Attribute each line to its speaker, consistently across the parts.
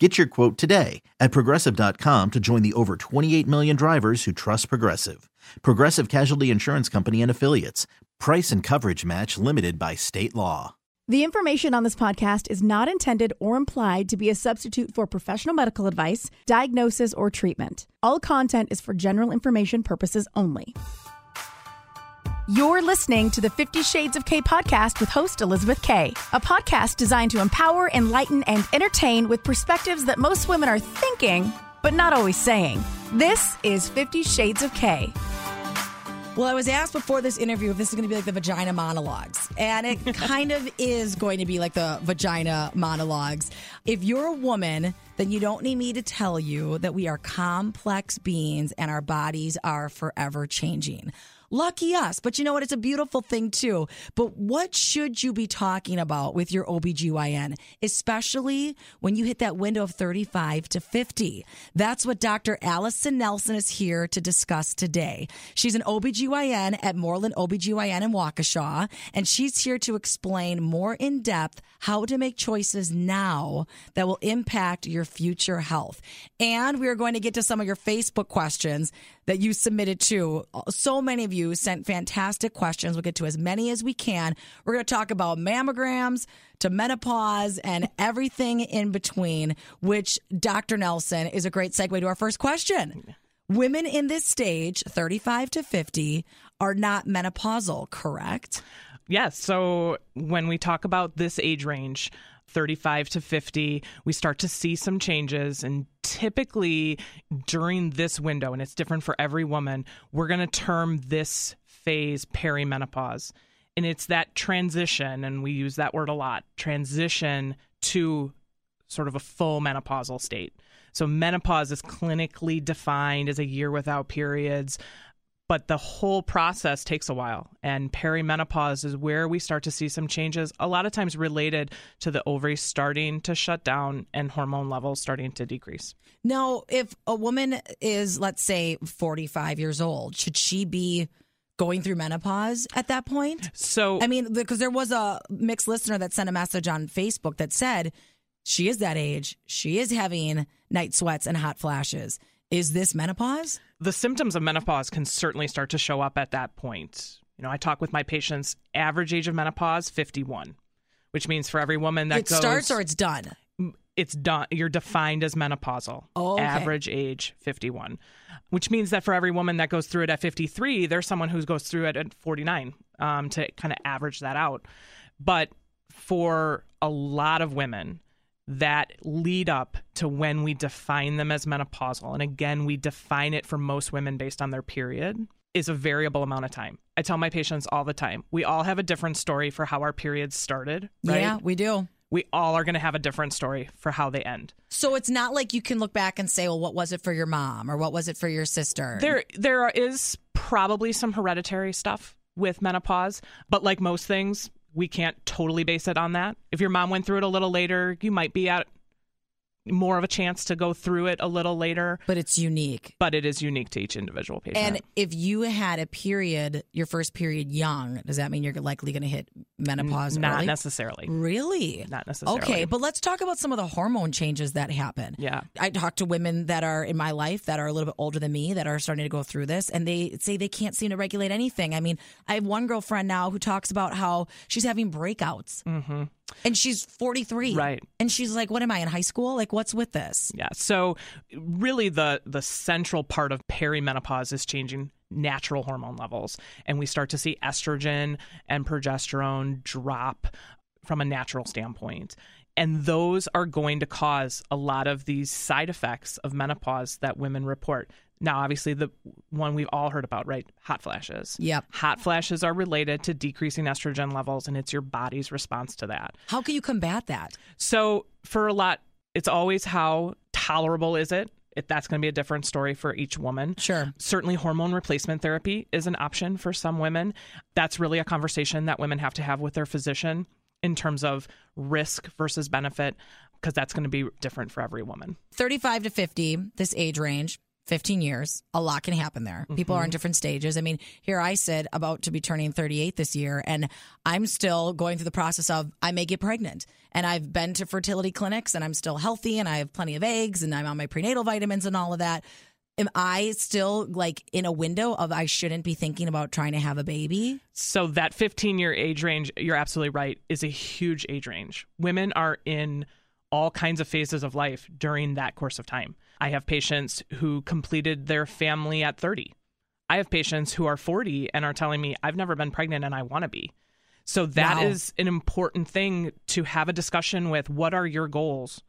Speaker 1: Get your quote today at progressive.com to join the over 28 million drivers who trust Progressive. Progressive Casualty Insurance Company and Affiliates. Price and coverage match limited by state law.
Speaker 2: The information on this podcast is not intended or implied to be a substitute for professional medical advice, diagnosis, or treatment. All content is for general information purposes only. You're listening to the 50 Shades of K podcast with host Elizabeth K, a podcast designed to empower, enlighten, and entertain with perspectives that most women are thinking, but not always saying. This is 50 Shades of K.
Speaker 3: Well, I was asked before this interview if this is going to be like the vagina monologues, and it kind of is going to be like the vagina monologues. If you're a woman, then you don't need me to tell you that we are complex beings and our bodies are forever changing. Lucky us. But you know what? It's a beautiful thing too. But what should you be talking about with your OBGYN, especially when you hit that window of 35 to 50? That's what Dr. Allison Nelson is here to discuss today. She's an OBGYN at Moreland OBGYN in Waukesha, and she's here to explain more in depth how to make choices now that will impact your future health. And we are going to get to some of your Facebook questions that you submitted to. So many of you sent fantastic questions. We'll get to as many as we can. We're going to talk about mammograms to menopause and everything in between, which Dr. Nelson is a great segue to our first question. Women in this stage, 35 to 50, are not menopausal, correct?
Speaker 4: Yes. So when we talk about this age range, 35 to 50, we start to see some changes. And typically during this window, and it's different for every woman, we're going to term this phase perimenopause. And it's that transition, and we use that word a lot transition to sort of a full menopausal state. So, menopause is clinically defined as a year without periods but the whole process takes a while. And perimenopause is where we start to see some changes a lot of times related to the ovaries starting to shut down and hormone levels starting to decrease.
Speaker 3: Now if a woman is let's say 45 years old should she be going through menopause at that point?
Speaker 4: So
Speaker 3: i mean because there was a mixed listener that sent a message on facebook that said she is that age. She is having night sweats and hot flashes is this menopause?
Speaker 4: The symptoms of menopause can certainly start to show up at that point. You know, I talk with my patients, average age of menopause, 51, which means for every woman that
Speaker 3: it
Speaker 4: goes.
Speaker 3: starts or it's done?
Speaker 4: It's done. You're defined as menopausal.
Speaker 3: Oh, okay.
Speaker 4: Average age, 51, which means that for every woman that goes through it at 53, there's someone who goes through it at 49 um, to kind of average that out. But for a lot of women, that lead up to when we define them as menopausal. And again, we define it for most women based on their period is a variable amount of time. I tell my patients all the time, we all have a different story for how our periods started, right?
Speaker 3: Yeah, we do.
Speaker 4: We all are going to have a different story for how they end.
Speaker 3: So it's not like you can look back and say, "Well, what was it for your mom or what was it for your sister?"
Speaker 4: There there is probably some hereditary stuff with menopause, but like most things, we can't totally base it on that. If your mom went through it a little later, you might be at more of a chance to go through it a little later.
Speaker 3: But it's unique.
Speaker 4: But it is unique to each individual patient.
Speaker 3: And if you had a period, your first period young, does that mean you're likely going to hit menopause?
Speaker 4: N- not
Speaker 3: early?
Speaker 4: necessarily.
Speaker 3: Really?
Speaker 4: Not necessarily.
Speaker 3: Okay, but let's talk about some of the hormone changes that happen.
Speaker 4: Yeah.
Speaker 3: I talk to women that are in my life that are a little bit older than me that are starting to go through this, and they say they can't seem to regulate anything. I mean, I have one girlfriend now who talks about how she's having breakouts.
Speaker 4: Mm-hmm.
Speaker 3: And she's 43.
Speaker 4: Right.
Speaker 3: And she's like, what am I in high school? Like, what's with this?
Speaker 4: Yeah. So, really, the, the central part of perimenopause is changing natural hormone levels. And we start to see estrogen and progesterone drop from a natural standpoint. And those are going to cause a lot of these side effects of menopause that women report. Now, obviously, the one we've all heard about, right? Hot flashes.
Speaker 3: Yep.
Speaker 4: Hot flashes are related to decreasing estrogen levels, and it's your body's response to that.
Speaker 3: How can you combat that?
Speaker 4: So, for a lot, it's always how tolerable is it? It, that's going to be a different story for each woman.
Speaker 3: Sure.
Speaker 4: Certainly, hormone replacement therapy is an option for some women. That's really a conversation that women have to have with their physician in terms of risk versus benefit, because that's going to be different for every woman.
Speaker 3: 35 to 50, this age range, 15 years, a lot can happen there. People are in mm-hmm. different stages. I mean, here I sit about to be turning 38 this year, and I'm still going through the process of I may get pregnant. And I've been to fertility clinics and I'm still healthy and I have plenty of eggs and I'm on my prenatal vitamins and all of that. Am I still like in a window of I shouldn't be thinking about trying to have a baby?
Speaker 4: So that 15 year age range, you're absolutely right, is a huge age range. Women are in all kinds of phases of life during that course of time. I have patients who completed their family at 30. I have patients who are 40 and are telling me, I've never been pregnant and I want to be. So that is
Speaker 3: Wow.
Speaker 4: an important thing to have a discussion with what are your goals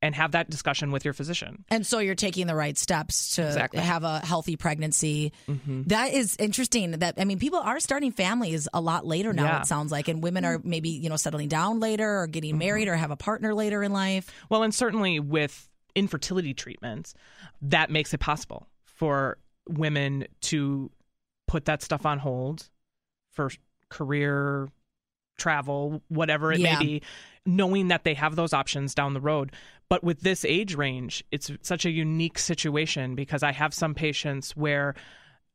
Speaker 4: and have that discussion with your physician.
Speaker 3: And so you're taking the right steps to
Speaker 4: Exactly.
Speaker 3: have a healthy pregnancy. Mm-hmm. That is interesting. That I mean, people are starting families a lot later now.
Speaker 4: Yeah.
Speaker 3: It sounds like, and women are maybe you know settling down later or getting mm-hmm. married or have a partner later in life.
Speaker 4: Well, and certainly with infertility treatments, that makes it possible for women to put that stuff on hold for career, travel, whatever it
Speaker 3: Yeah.
Speaker 4: may be, knowing that they have those options down the road. But with this age range, it's such a unique situation because I have some patients where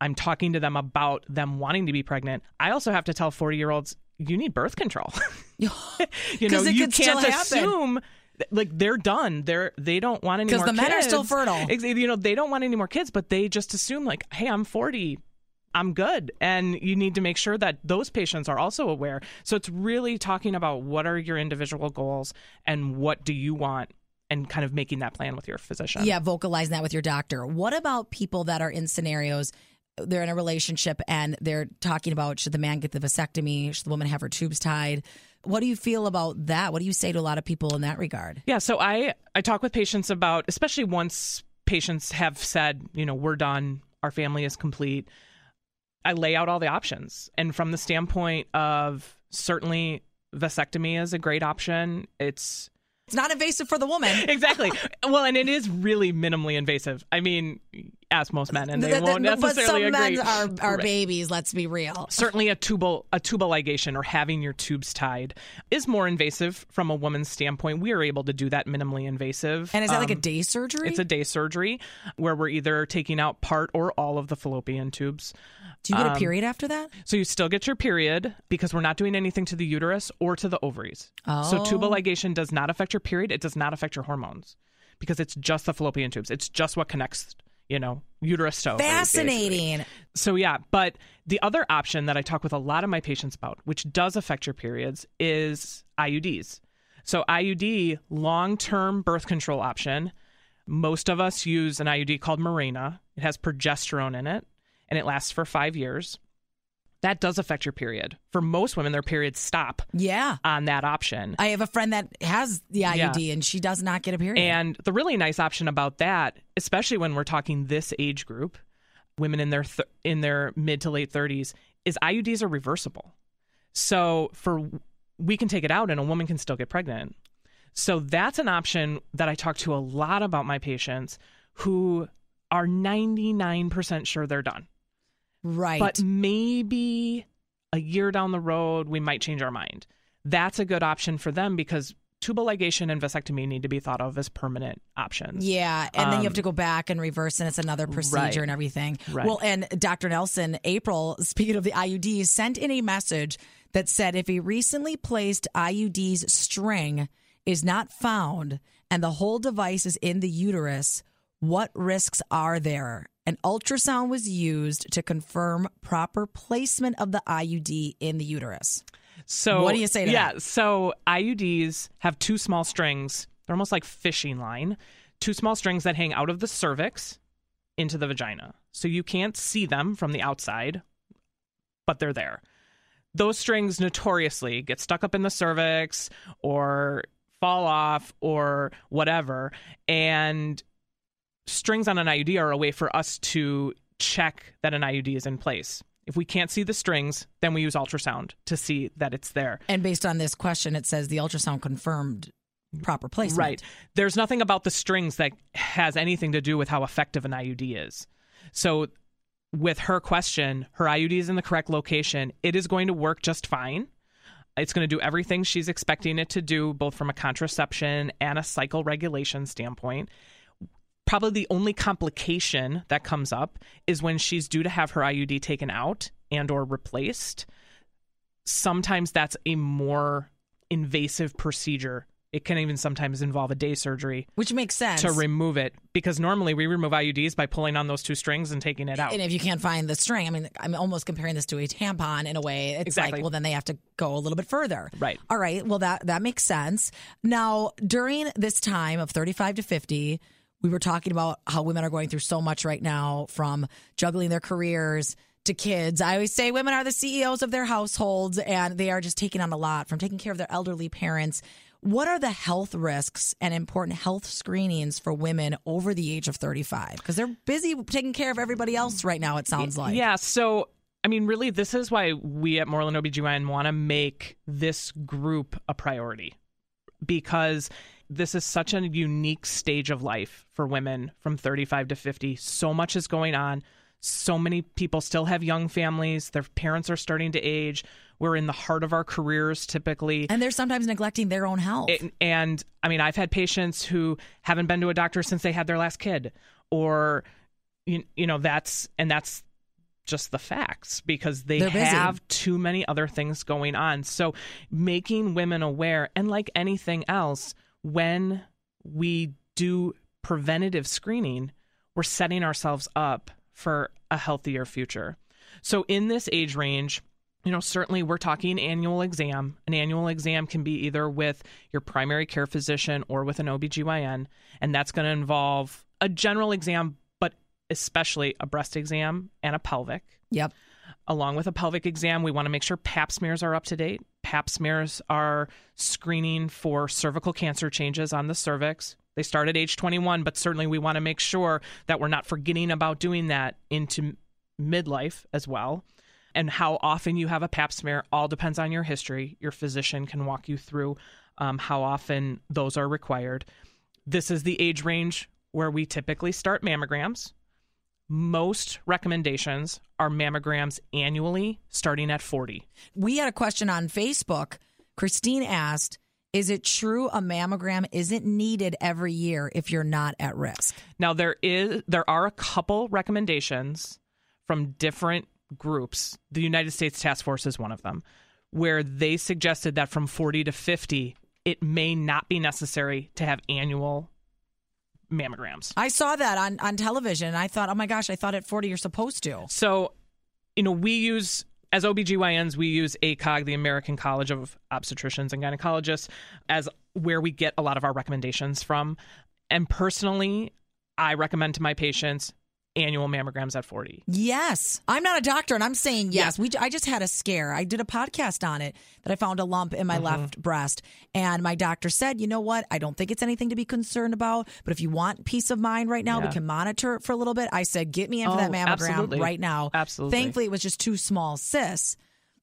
Speaker 4: I'm talking to them about them wanting to be pregnant. I also have to tell 40 year olds, you need birth control. you know you can't
Speaker 3: happen.
Speaker 4: Like they're done. They're they don't want any
Speaker 3: kids.
Speaker 4: Because
Speaker 3: the men are still fertile.
Speaker 4: You know, they don't want any more kids, but they just assume like, hey, I'm 40. I'm good. And you need to make sure that those patients are also aware. So it's really talking about what are your individual goals and what do you want and kind of making that plan with your physician.
Speaker 3: Yeah, vocalizing that with your doctor. What about people that are in scenarios? They're in a relationship and they're talking about should the man get the vasectomy? Should the woman have her tubes tied? What do you feel about that? What do you say to a lot of people in that regard?
Speaker 4: Yeah, so I I talk with patients about especially once patients have said, you know, we're done, our family is complete. I lay out all the options. And from the standpoint of certainly vasectomy is a great option. It's
Speaker 3: It's not invasive for the woman.
Speaker 4: exactly. well, and it is really minimally invasive. I mean, ask most men and they
Speaker 3: Th- th-
Speaker 4: won't
Speaker 3: but
Speaker 4: necessarily
Speaker 3: some
Speaker 4: agree.
Speaker 3: men are, are
Speaker 4: Right
Speaker 3: babies. Let's be real.
Speaker 4: certainly a tubal a tubal ligation or having your tubes tied is more invasive from a woman's standpoint. We are able to do that minimally invasive.
Speaker 3: And is that like a
Speaker 4: Um,
Speaker 3: day surgery?
Speaker 4: It's a day surgery where we're either taking out part or all of the fallopian tubes.
Speaker 3: Do you get a
Speaker 4: um,
Speaker 3: period after that?
Speaker 4: So you still get your period because we're not doing anything to the uterus or to the ovaries. So
Speaker 3: Oh.
Speaker 4: tubal ligation does not affect your period. It does not affect your hormones because it's just the fallopian tubes. It's just what connects, you know, uterus to ovaries, basically.
Speaker 3: Fascinating.
Speaker 4: So yeah, but the other option that I talk with a lot of my patients about, which does affect your periods, is IUDs. So IUD, long-term birth control option. Most of us use an IUD called Mirena. It has progesterone in it, and it lasts for five years. That does affect your period. For most women, their periods stop
Speaker 3: Yeah.
Speaker 4: on that option.
Speaker 3: I have a friend that has the IUD
Speaker 4: Yeah.
Speaker 3: and she does not get a period.
Speaker 4: And the really nice option about that, especially when we're talking this age group, women in their th- in their mid to late 30s, is IUDs are reversible. So for we can take it out and a woman can still get pregnant. So that's an option that I talk to a lot about my patients who are 99% sure they're done.
Speaker 3: Right.
Speaker 4: But maybe a year down the road, we might change our mind. That's a good option for them because tubal ligation and vasectomy need to be thought of as permanent options.
Speaker 3: Yeah, and then you have
Speaker 4: Um,
Speaker 3: to go back and reverse, and it's another procedure
Speaker 4: Right.
Speaker 3: and everything.
Speaker 4: Right.
Speaker 3: Well, and Dr. Nelson, April, speaking of the IUDs, sent in a message that said if a recently placed IUD's string is not found and the whole device is in the uterus, what risks are there? An ultrasound was used to confirm proper placement of the IUD in the uterus.
Speaker 4: So
Speaker 3: What do you say to
Speaker 4: yeah,
Speaker 3: that?
Speaker 4: so IUDs have two small strings. They're almost like fishing line. Two small strings that hang out of the cervix into the vagina. So you can't see them from the outside, but they're there. Those strings notoriously get stuck up in the cervix or fall off or whatever. And strings on an IUD are a way for us to check that an IUD is in place. If we can't see the strings, then we use ultrasound to see that it's there.
Speaker 3: And based on this question, it says the ultrasound confirmed proper placement.
Speaker 4: Right. There's nothing about the strings that has anything to do with how effective an IUD is. So, with her question, her IUD is in the correct location. It is going to work just fine. It's going to do everything she's expecting it to do, both from a contraception and a cycle regulation standpoint. Probably the only complication that comes up is when she's due to have her IUD taken out and or replaced. Sometimes that's a more invasive procedure it can even sometimes involve a day surgery
Speaker 3: which makes sense
Speaker 4: to remove it because normally we remove IUDs by pulling on those two strings and taking it out.
Speaker 3: And if you can't find the string, I mean, I'm almost comparing this to a tampon in a way. It's
Speaker 4: exactly.
Speaker 3: like, well, then they have to go a little bit further.
Speaker 4: Right.
Speaker 3: All right. Well, that that makes sense. Now, during this time of 35 to 50, we were talking about how women are going through so much right now from juggling their careers to kids. I always say women are the CEOs of their households and they are just taking on a lot from taking care of their elderly parents what are the health risks and important health screenings for women over the age of 35? Because they're busy taking care of everybody else right now, it sounds like.
Speaker 4: Yeah. So, I mean, really, this is why we at Moreland OBGYN want to make this group a priority because this is such a unique stage of life for women from 35 to 50. So much is going on. So many people still have young families, their parents are starting to age. We're in the heart of our careers typically.
Speaker 3: And they're sometimes neglecting their own health.
Speaker 4: It, and I mean, I've had patients who haven't been to a doctor since they had their last kid, or, you, you know, that's, and that's just the facts because they have too many other things going on. So making women aware, and like anything else, when we do preventative screening, we're setting ourselves up for a healthier future. So in this age range, you know, certainly we're talking annual exam. An annual exam can be either with your primary care physician or with an OBGYN, and that's going to involve a general exam, but especially a breast exam and a pelvic.
Speaker 3: Yep.
Speaker 4: Along with a pelvic exam, we want to make sure pap smears are up to date. Pap smears are screening for cervical cancer changes on the cervix. They start at age 21, but certainly we want to make sure that we're not forgetting about doing that into midlife as well and how often you have a pap smear all depends on your history. Your physician can walk you through um, how often those are required. This is the age range where we typically start mammograms. Most recommendations are mammograms annually starting at 40.
Speaker 3: We had a question on Facebook. Christine asked, is it true a mammogram isn't needed every year if you're not at risk?
Speaker 4: Now there is there are a couple recommendations from different groups, the United States Task Force is one of them, where they suggested that from 40 to 50, it may not be necessary to have annual mammograms.
Speaker 3: I saw that on, on television and I thought, oh my gosh, I thought at 40 you're supposed to.
Speaker 4: So, you know, we use, as OBGYNs, we use ACOG, the American College of Obstetricians and Gynecologists, as where we get a lot of our recommendations from. And personally, I recommend to my patients annual mammograms at 40.
Speaker 3: Yes. I'm not a doctor and I'm saying yes. Yeah. We I just had a scare. I did a podcast on it that I found a lump in my mm-hmm. left breast and my doctor said, "You know what? I don't think it's anything to be concerned about, but if you want peace of mind right now, yeah. we can monitor it for a little bit." I said, "Get me in for oh, that mammogram absolutely. right now."
Speaker 4: Absolutely.
Speaker 3: Thankfully, it was just two small cysts.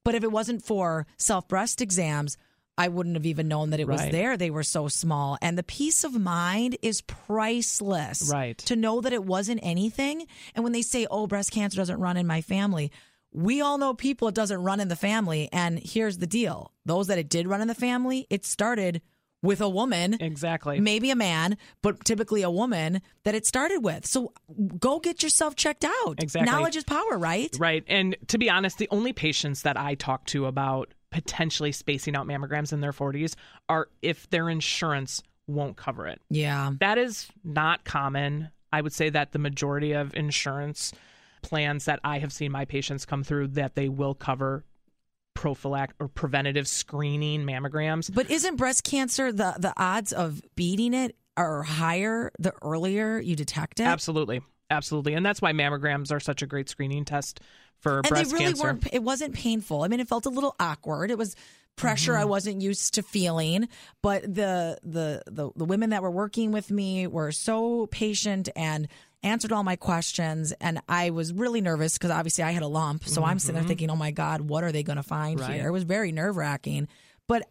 Speaker 3: But if it wasn't for self breast exams, I wouldn't have even known that it was there. They were so small. And the peace of mind is priceless.
Speaker 4: Right.
Speaker 3: To know that it wasn't anything. And when they say, oh, breast cancer doesn't run in my family, we all know people it doesn't run in the family. And here's the deal those that it did run in the family, it started with a woman.
Speaker 4: Exactly.
Speaker 3: Maybe a man, but typically a woman that it started with. So go get yourself checked out.
Speaker 4: Exactly.
Speaker 3: Knowledge is power, right?
Speaker 4: Right. And to be honest, the only patients that I talk to about potentially spacing out mammograms in their 40s are if their insurance won't cover it.
Speaker 3: Yeah.
Speaker 4: That is not common. I would say that the majority of insurance plans that I have seen my patients come through that they will cover prophylactic or preventative screening mammograms.
Speaker 3: But isn't breast cancer the the odds of beating it are higher the earlier you detect it?
Speaker 4: Absolutely. Absolutely. And that's why mammograms are such a great screening test for
Speaker 3: and
Speaker 4: breast
Speaker 3: they really
Speaker 4: cancer.
Speaker 3: weren't. It wasn't painful. I mean, it felt a little awkward. It was pressure mm-hmm. I wasn't used to feeling. But the, the the the women that were working with me were so patient and answered all my questions. And I was really nervous because obviously I had a lump. So mm-hmm. I'm sitting there mm-hmm. thinking, oh my god, what are they going to find right. here? It was very nerve wracking. But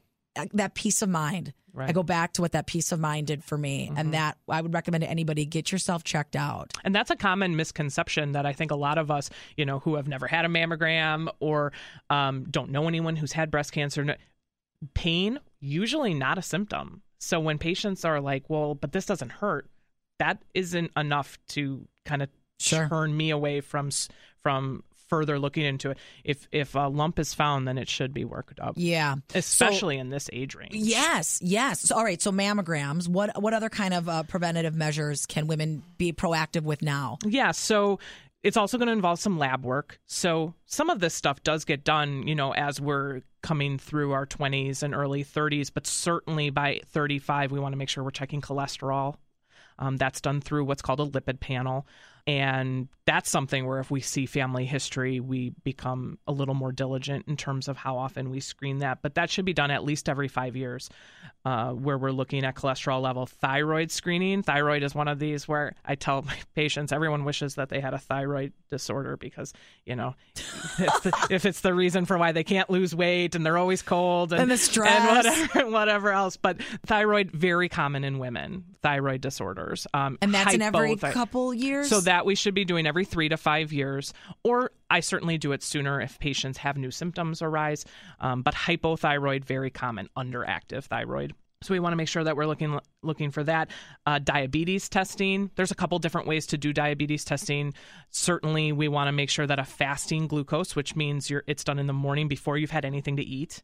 Speaker 3: that peace of mind.
Speaker 4: Right.
Speaker 3: I go back to what that peace of mind did for me,
Speaker 4: Mm-hmm.
Speaker 3: and that I would recommend to anybody get yourself checked out.
Speaker 4: And that's a common misconception that I think a lot of us, you know, who have never had a mammogram or um, don't know anyone who's had breast cancer, pain usually not a symptom. So when patients are like, "Well, but this doesn't hurt," that isn't enough to kind of
Speaker 3: Sure.
Speaker 4: turn me away from from further looking into it. If if a lump is found, then it should be worked up,
Speaker 3: Yeah.
Speaker 4: especially in this age range.
Speaker 3: Yes, yes. So, all right. So mammograms. What what other kind of uh, preventative measures can women be proactive with now?
Speaker 4: Yeah, so it's also going to involve some lab work. So some of this stuff does get done, you know, as we're coming through our 20s and early 30s, but certainly by 35, we want to make sure we're checking cholesterol. Um, that's done through what's called a lipid panel. And that's something where if we see family history, we become a little more diligent in terms of how often we screen that. But that should be done at least every five years, uh, where we're looking at cholesterol level. Thyroid screening. Thyroid is one of these where I tell my patients everyone wishes that they had a thyroid disorder because, you know, it's the, if it's the reason for why they can't lose weight and they're always cold and,
Speaker 3: And the stress.
Speaker 4: and whatever, whatever else. But thyroid, very common in women, thyroid disorders. Um,
Speaker 3: And that's in every couple years.
Speaker 4: so that we should be doing every three to five years, or I certainly do it sooner if patients have new symptoms arise. Um, but hypothyroid, very common, underactive thyroid. So we want to make sure that we're looking looking for that. Uh, diabetes testing. There's a couple different ways to do diabetes testing. Certainly, we want to make sure that a fasting glucose, which means you're it's done in the morning before you've had anything to eat,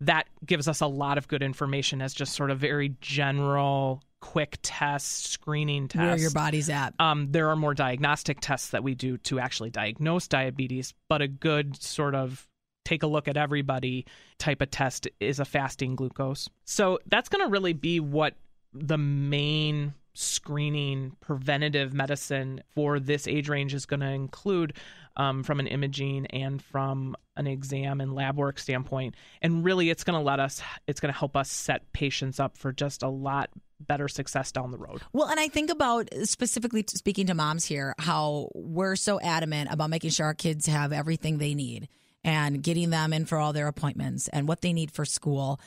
Speaker 4: that gives us a lot of good information as just sort of very general, quick test screening test
Speaker 3: where your body's at.
Speaker 4: um, there are more diagnostic tests that we do to actually diagnose diabetes, but a good sort of take a look at everybody type of test is a fasting glucose. So that's going to really be what the main screening preventative medicine for this age range is going to include um, from an imaging and from an exam and lab work standpoint and really it's going to let us it's going to help us set patients up for just a lot better success down the road
Speaker 3: Well, and I think about specifically speaking to moms here, how we're so adamant about making sure our kids have everything they need and getting them in for all their appointments and what they need for school.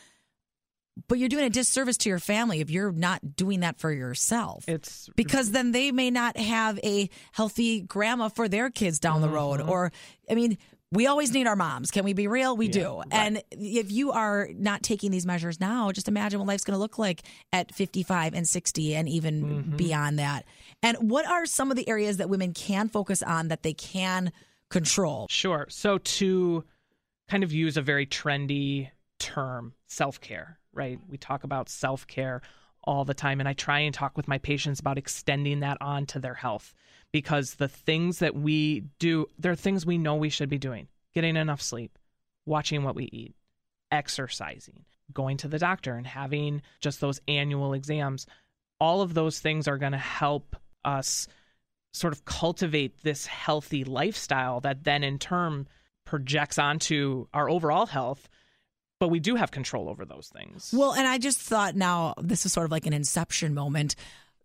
Speaker 3: But you're doing a disservice to your family if you're not doing that for yourself.
Speaker 4: it's
Speaker 3: because then they may not have a healthy grandma for their kids down the road.
Speaker 4: Mm-hmm.
Speaker 3: Or, I mean, we always need our moms. Can we be real? We do. And if you are not taking these measures now, just imagine what life's going to look like at 55 and 60 and even
Speaker 4: Mm-hmm.
Speaker 3: beyond that. And what are some of the areas that women can focus on that they can control?
Speaker 4: Sure. So to kind of use a very trendy term, self-care, right? We talk about self-care all the time and I try and talk with my patients about extending that on to their health because the things that we do, there are things we know we should be doing. Getting enough sleep, watching what we eat, exercising, going to the doctor and having just those annual exams. All of those things are going to help us sort of cultivate this healthy lifestyle that then in turn projects onto our overall health but we do have control over those things
Speaker 3: Well, and I just thought now this is sort of like an inception moment.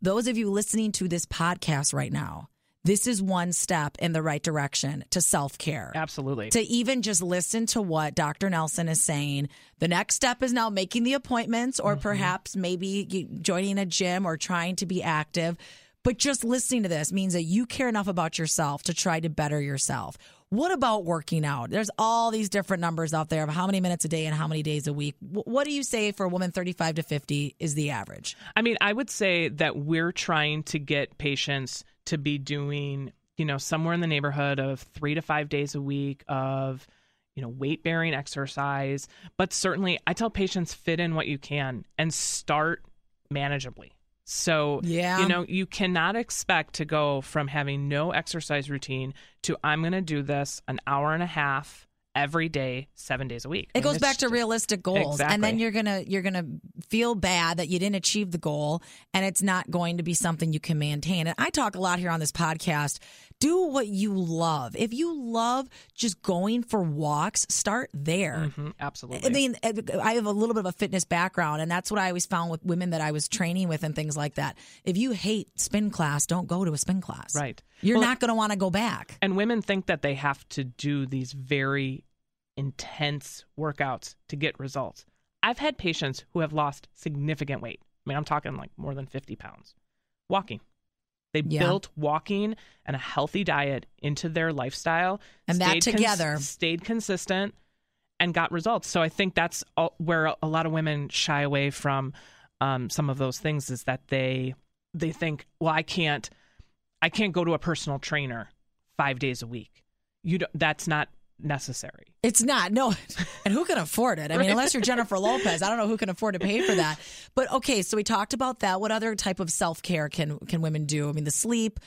Speaker 3: Those of you listening to this podcast right now, this is one step in the right direction to self care.
Speaker 4: absolutely
Speaker 3: To even just listen to what Dr. Nelson is saying. The next step is now making the appointments or mm-hmm. perhaps maybe joining a gym or trying to be active. But just listening to this means that you care enough about yourself to try to better yourself. What about working out? There's all these different numbers out there of how many minutes a day and how many days a week. What do you say for a woman 35 to 50 is the average?
Speaker 4: I mean, I would say that we're trying to get patients to be doing, you know, somewhere in the neighborhood of three to five days a week of, you know, weight bearing exercise. But certainly, I tell patients fit in what you can and start manageably. So,
Speaker 3: Yeah.
Speaker 4: you know, you cannot expect to go from having no exercise routine to I'm going to do this an hour and a half every day, seven days a week.
Speaker 3: It goes back to realistic goals, and then you're gonna you're gonna feel bad that you didn't achieve the goal, and it's not going to be something you can maintain. And I talk a lot here on this podcast. Do what you love. If you love just going for walks, start there.
Speaker 4: Mhm, absolutely.
Speaker 3: I mean, I have a little bit of a fitness background, and that's what I always found with women that I was training with and things like that. If you hate spin class, don't go to a spin class.
Speaker 4: Right.
Speaker 3: You're
Speaker 4: Well,
Speaker 3: not going to want to go back.
Speaker 4: And women think that they have to do these very intense workouts to get results. I've had patients who have lost significant weight. I mean, I'm talking like more than 50 pounds walking. They
Speaker 3: Yeah.
Speaker 4: built walking and a healthy diet into their lifestyle,
Speaker 3: And that
Speaker 4: stayed cons-
Speaker 3: together.
Speaker 4: stayed consistent, and got results. So I think that's all, where a lot of women shy away from um, some of those things is that they they think, well, I can't, I can't go to a personal trainer five days a week. You don't, that's not necessary.
Speaker 3: It's not no, and who can afford it? I mean, unless you're Jennifer Lopez, I don't know who can afford to pay for that. But okay, so we talked about that. What other type of self care can can women do? I mean, the sleep,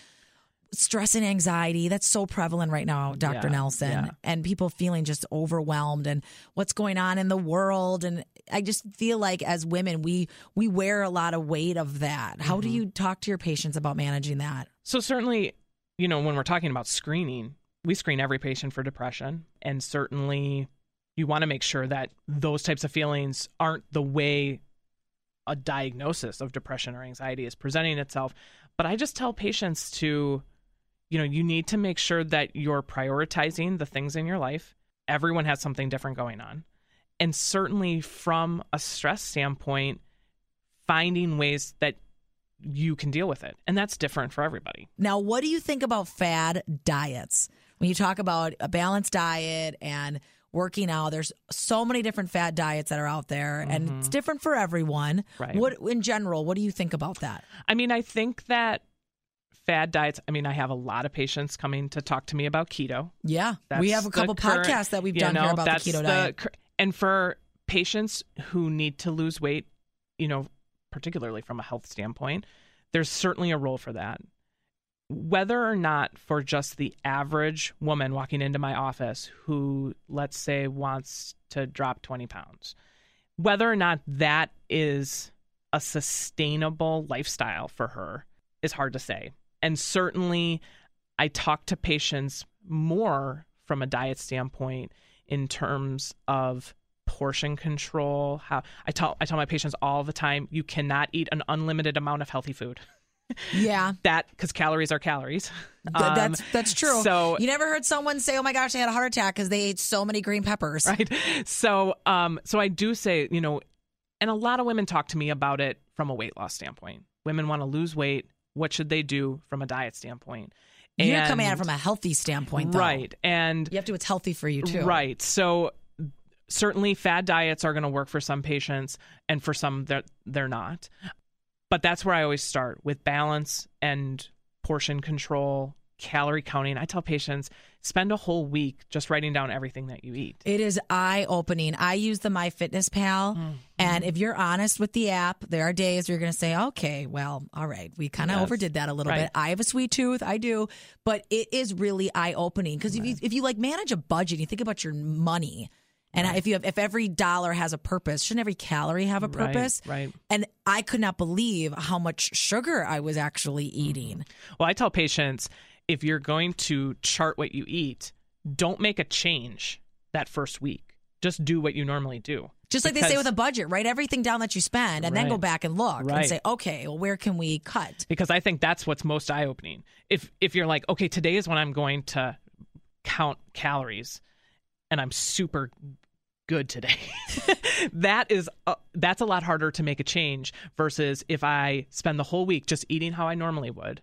Speaker 3: stress, and anxiety. That's so prevalent right now, Dr.
Speaker 4: Yeah,
Speaker 3: Nelson,
Speaker 4: yeah.
Speaker 3: and people feeling just overwhelmed and what's going on in the world. And I just feel like as women, we we wear a lot of weight of that. How
Speaker 4: Mm-hmm.
Speaker 3: do you talk to your patients about managing that?
Speaker 4: So certainly, you know, when we're talking about screening, we screen every patient for depression, and certainly you want to make sure that those types of feelings aren't the way a diagnosis of depression or anxiety is presenting itself. But I just tell patients to, you know, you need to make sure that you're prioritizing the things in your life. Everyone has something different going on. And certainly from a stress standpoint, finding ways that you can deal with it. And that's different for everybody.
Speaker 3: Now, what do you think about fad diets? When you talk about a balanced diet and working out, there's so many different fad diets that are out there, and it's different for everyone.
Speaker 4: Mm-hmm. Right.
Speaker 3: What, in general, what do you think about that?
Speaker 4: I mean, I think that fad diets, I mean, I have a lot of patients coming to talk to me about keto.
Speaker 3: Yeah,
Speaker 4: That's
Speaker 3: we have a
Speaker 4: the
Speaker 3: couple
Speaker 4: current-
Speaker 3: podcasts that we've done
Speaker 4: know,
Speaker 3: here about the keto diet.
Speaker 4: And for patients who need to lose weight, you know, particularly from a health standpoint, there's certainly a role for that. Whether or not for just the average woman walking into my office who, let's say, wants to drop 20 pounds, whether or not that is a sustainable lifestyle for her is hard to say. And certainly, I talk to patients more from a diet standpoint in terms of portion control. How I tell I tell my patients all the time, you cannot eat an unlimited amount of healthy food.
Speaker 3: yeah,
Speaker 4: That because calories are calories. Um,
Speaker 3: that's that's true.
Speaker 4: So
Speaker 3: you never heard someone say, "Oh my gosh, they had a heart attack because they ate so many green peppers."
Speaker 4: right so um so i do say you know and a lot of women talk to me about it from a weight loss standpoint women want to lose weight what should they do from a diet standpoint
Speaker 3: You're coming at it from a healthy standpoint, though.
Speaker 4: right and
Speaker 3: You have to It's healthy for you too.
Speaker 4: right so certainly fad diets are going to work for some patients and for some they're, they're not but that's where i always start with balance and portion control calorie counting i tell patients spend a whole week just writing down everything that you eat
Speaker 3: It is eye opening. I use the MyFitnessPal,
Speaker 4: Mm-hmm.
Speaker 3: and if you're honest with the app, there are days where you're going to say, "Okay, well, all right, we kind of
Speaker 4: Yes.
Speaker 3: overdid that a little
Speaker 4: Right.
Speaker 3: bit." I have a sweet tooth, I do, but it is really eye opening because if you if you like manage a budget, you think about your money, and if you have if every dollar has a purpose, shouldn't every calorie have a purpose?
Speaker 4: right. right.
Speaker 3: And I could not believe how much sugar I was actually mm. eating.
Speaker 4: Well, I tell patients if you're going to chart what you eat, don't make a change that first week. Just do what you normally do.
Speaker 3: Just like they say with a budget, write everything down that you spend and then go back and look and say, okay, well, where can we cut?
Speaker 4: because I think that's what's most eye opening. If if you're like, okay, today is when I'm going to count calories, and I'm super good today. that is uh, that's a lot harder to make a change versus if I spend the whole week just eating how I normally would,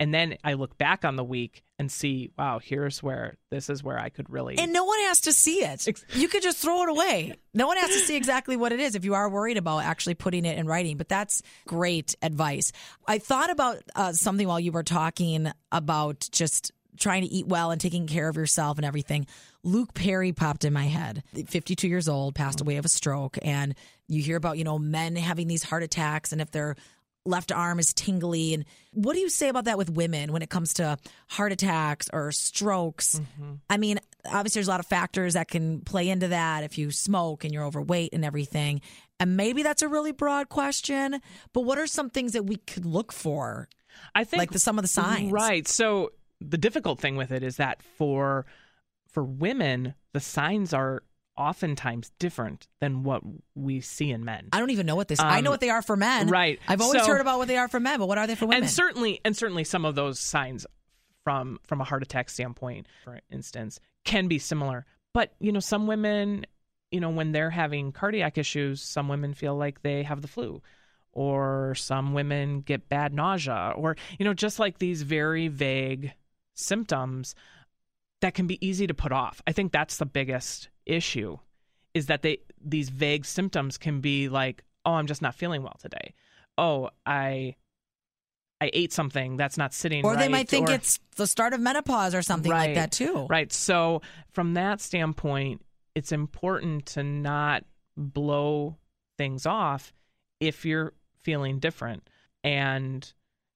Speaker 4: and then I look back on the week and see, wow, here's where this is where I could really
Speaker 3: And no one has to see it. You could just throw it away. No one has to see exactly what it is if you are worried about actually putting it in writing. But that's great advice. I thought about uh, something while you were talking about just trying to eat well and taking care of yourself and everything. Luke Perry popped in my head. 52 years old, passed away of a stroke. And you hear about, you know, men having these heart attacks and if their left arm is tingly. And what do you say about that with women when it comes to heart attacks or strokes? Mm-hmm. I mean, obviously, there's a lot of factors that can play into that if you smoke and you're overweight and everything. And maybe that's a really broad question, but what are some things that we could look for?
Speaker 4: I think
Speaker 3: Like the- some of the signs.
Speaker 4: Right. So the difficult thing with it is that for for women, the signs are oftentimes different than what we see in men.
Speaker 3: I don't even know what this. I know
Speaker 4: Um,
Speaker 3: what they are for men.
Speaker 4: right.
Speaker 3: I've always
Speaker 4: So-
Speaker 3: heard about what they are for men, but what are they for women?
Speaker 4: and certainly and certainly some of those signs from from a heart attack standpoint, for instance, can be similar. But you know, some women you know, when they're having cardiac issues, some women feel like they have the flu, or some women get bad nausea, or, you know, just like these very vague symptoms that can be easy to put off. I think that's the biggest issue is that they these vague symptoms can be like, "Oh, I'm just not feeling well today." "Oh, I I ate something that's not sitting
Speaker 3: Or
Speaker 4: right."
Speaker 3: they might think
Speaker 4: or-
Speaker 3: it's the start of menopause or something like that too.
Speaker 4: Right. So, from that standpoint, it's important to not blow things off if you're feeling different. And,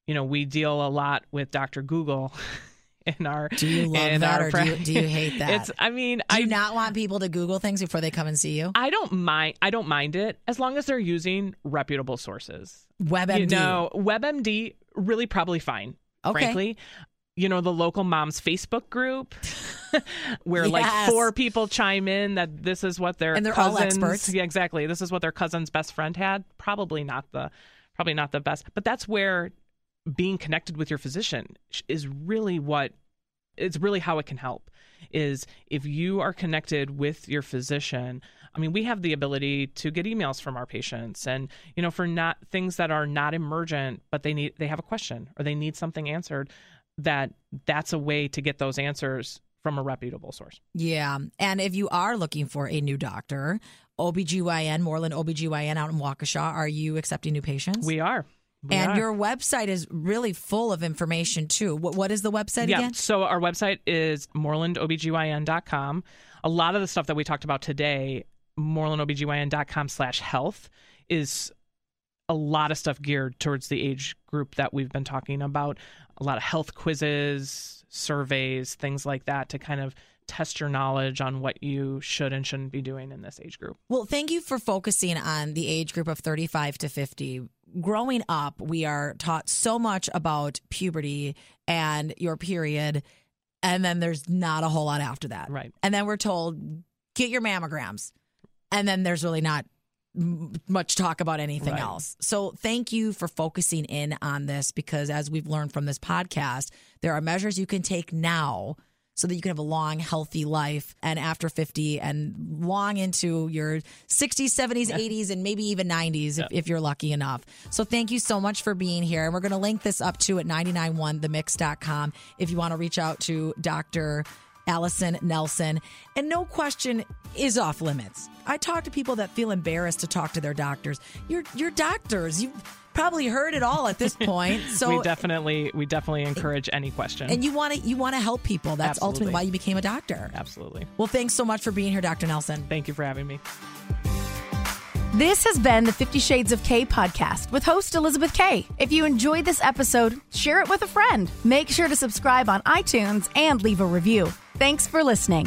Speaker 4: you know, we deal a lot with Dr. Google in our.
Speaker 3: Do you love that or do you, do you hate that?
Speaker 4: It's, I mean,
Speaker 3: do
Speaker 4: I
Speaker 3: you not want people to Google things before they come and see you?
Speaker 4: I don't mind. I don't mind it as long as they're using reputable sources.
Speaker 3: WebMD.
Speaker 4: You know, WebMD really probably fine.
Speaker 3: Okay.
Speaker 4: Frankly, you know the local moms Facebook group where like four people chime in that this is what their
Speaker 3: And they're all experts.
Speaker 4: Yeah, exactly. This is what their cousin's best friend had. Probably not the probably not the best, but that's where being connected with your physician is really what it's really how it can help is if you are connected with your physician i mean we have the ability to get emails from our patients and you know for not things that are not emergent but they need they have a question or they need something answered that that's a way to get those answers from a reputable source
Speaker 3: Yeah. And if you are looking for a new doctor, OBGYN, Moreland OBGYN out in Waukesha, are you accepting new patients?
Speaker 4: we are We
Speaker 3: and
Speaker 4: are.
Speaker 3: your website is really full of information too. What, what is the website
Speaker 4: yeah
Speaker 3: again?
Speaker 4: so our website is morelandobgyn.com a lot of the stuff that we talked about today morelandobgyn.com slash health is a lot of stuff geared towards the age group that we've been talking about a lot of health quizzes surveys things like that to kind of test your knowledge on what you should and shouldn't be doing in this age group
Speaker 3: Well, thank you for focusing on the age group of 35 to 50. Growing up, we are taught so much about puberty and your period, and then there's not a whole lot after that.
Speaker 4: Right.
Speaker 3: And then we're told, get your mammograms. And then there's really not much talk about anything
Speaker 4: Right.
Speaker 3: else. So thank you for focusing in on this because as we've learned from this podcast, there are measures you can take now so that you can have a long, healthy life and after 50 and long into your 60s, 70s, 80s, and maybe even 90s if, if you're lucky enough. So thank you so much for being here. And we're going to link this up to at 991themix.com if you want to reach out to Dr. Allison Nelson. And no question is off limits. I talk to people that feel embarrassed to talk to their doctors. You're, you're doctors. You've probably heard it all at this point. So
Speaker 4: we definitely we definitely encourage any question
Speaker 3: and you want to you want to help people. That's
Speaker 4: Absolutely.
Speaker 3: ultimately why you became a doctor.
Speaker 4: absolutely
Speaker 3: Well, thanks so much for being here, Dr. Nelson.
Speaker 4: thank you for having me
Speaker 2: This has been the Fifty Shades of K podcast with host Elizabeth K. If you enjoyed this episode, share it with a friend. Make sure to subscribe on iTunes and leave a review. Thanks for listening.